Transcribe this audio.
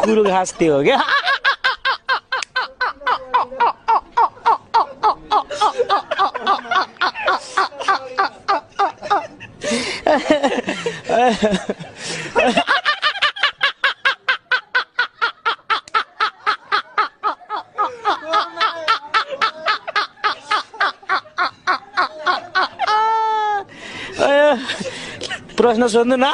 कुरो घाँस त्यो हो क्या प्रश्न सोध्नु न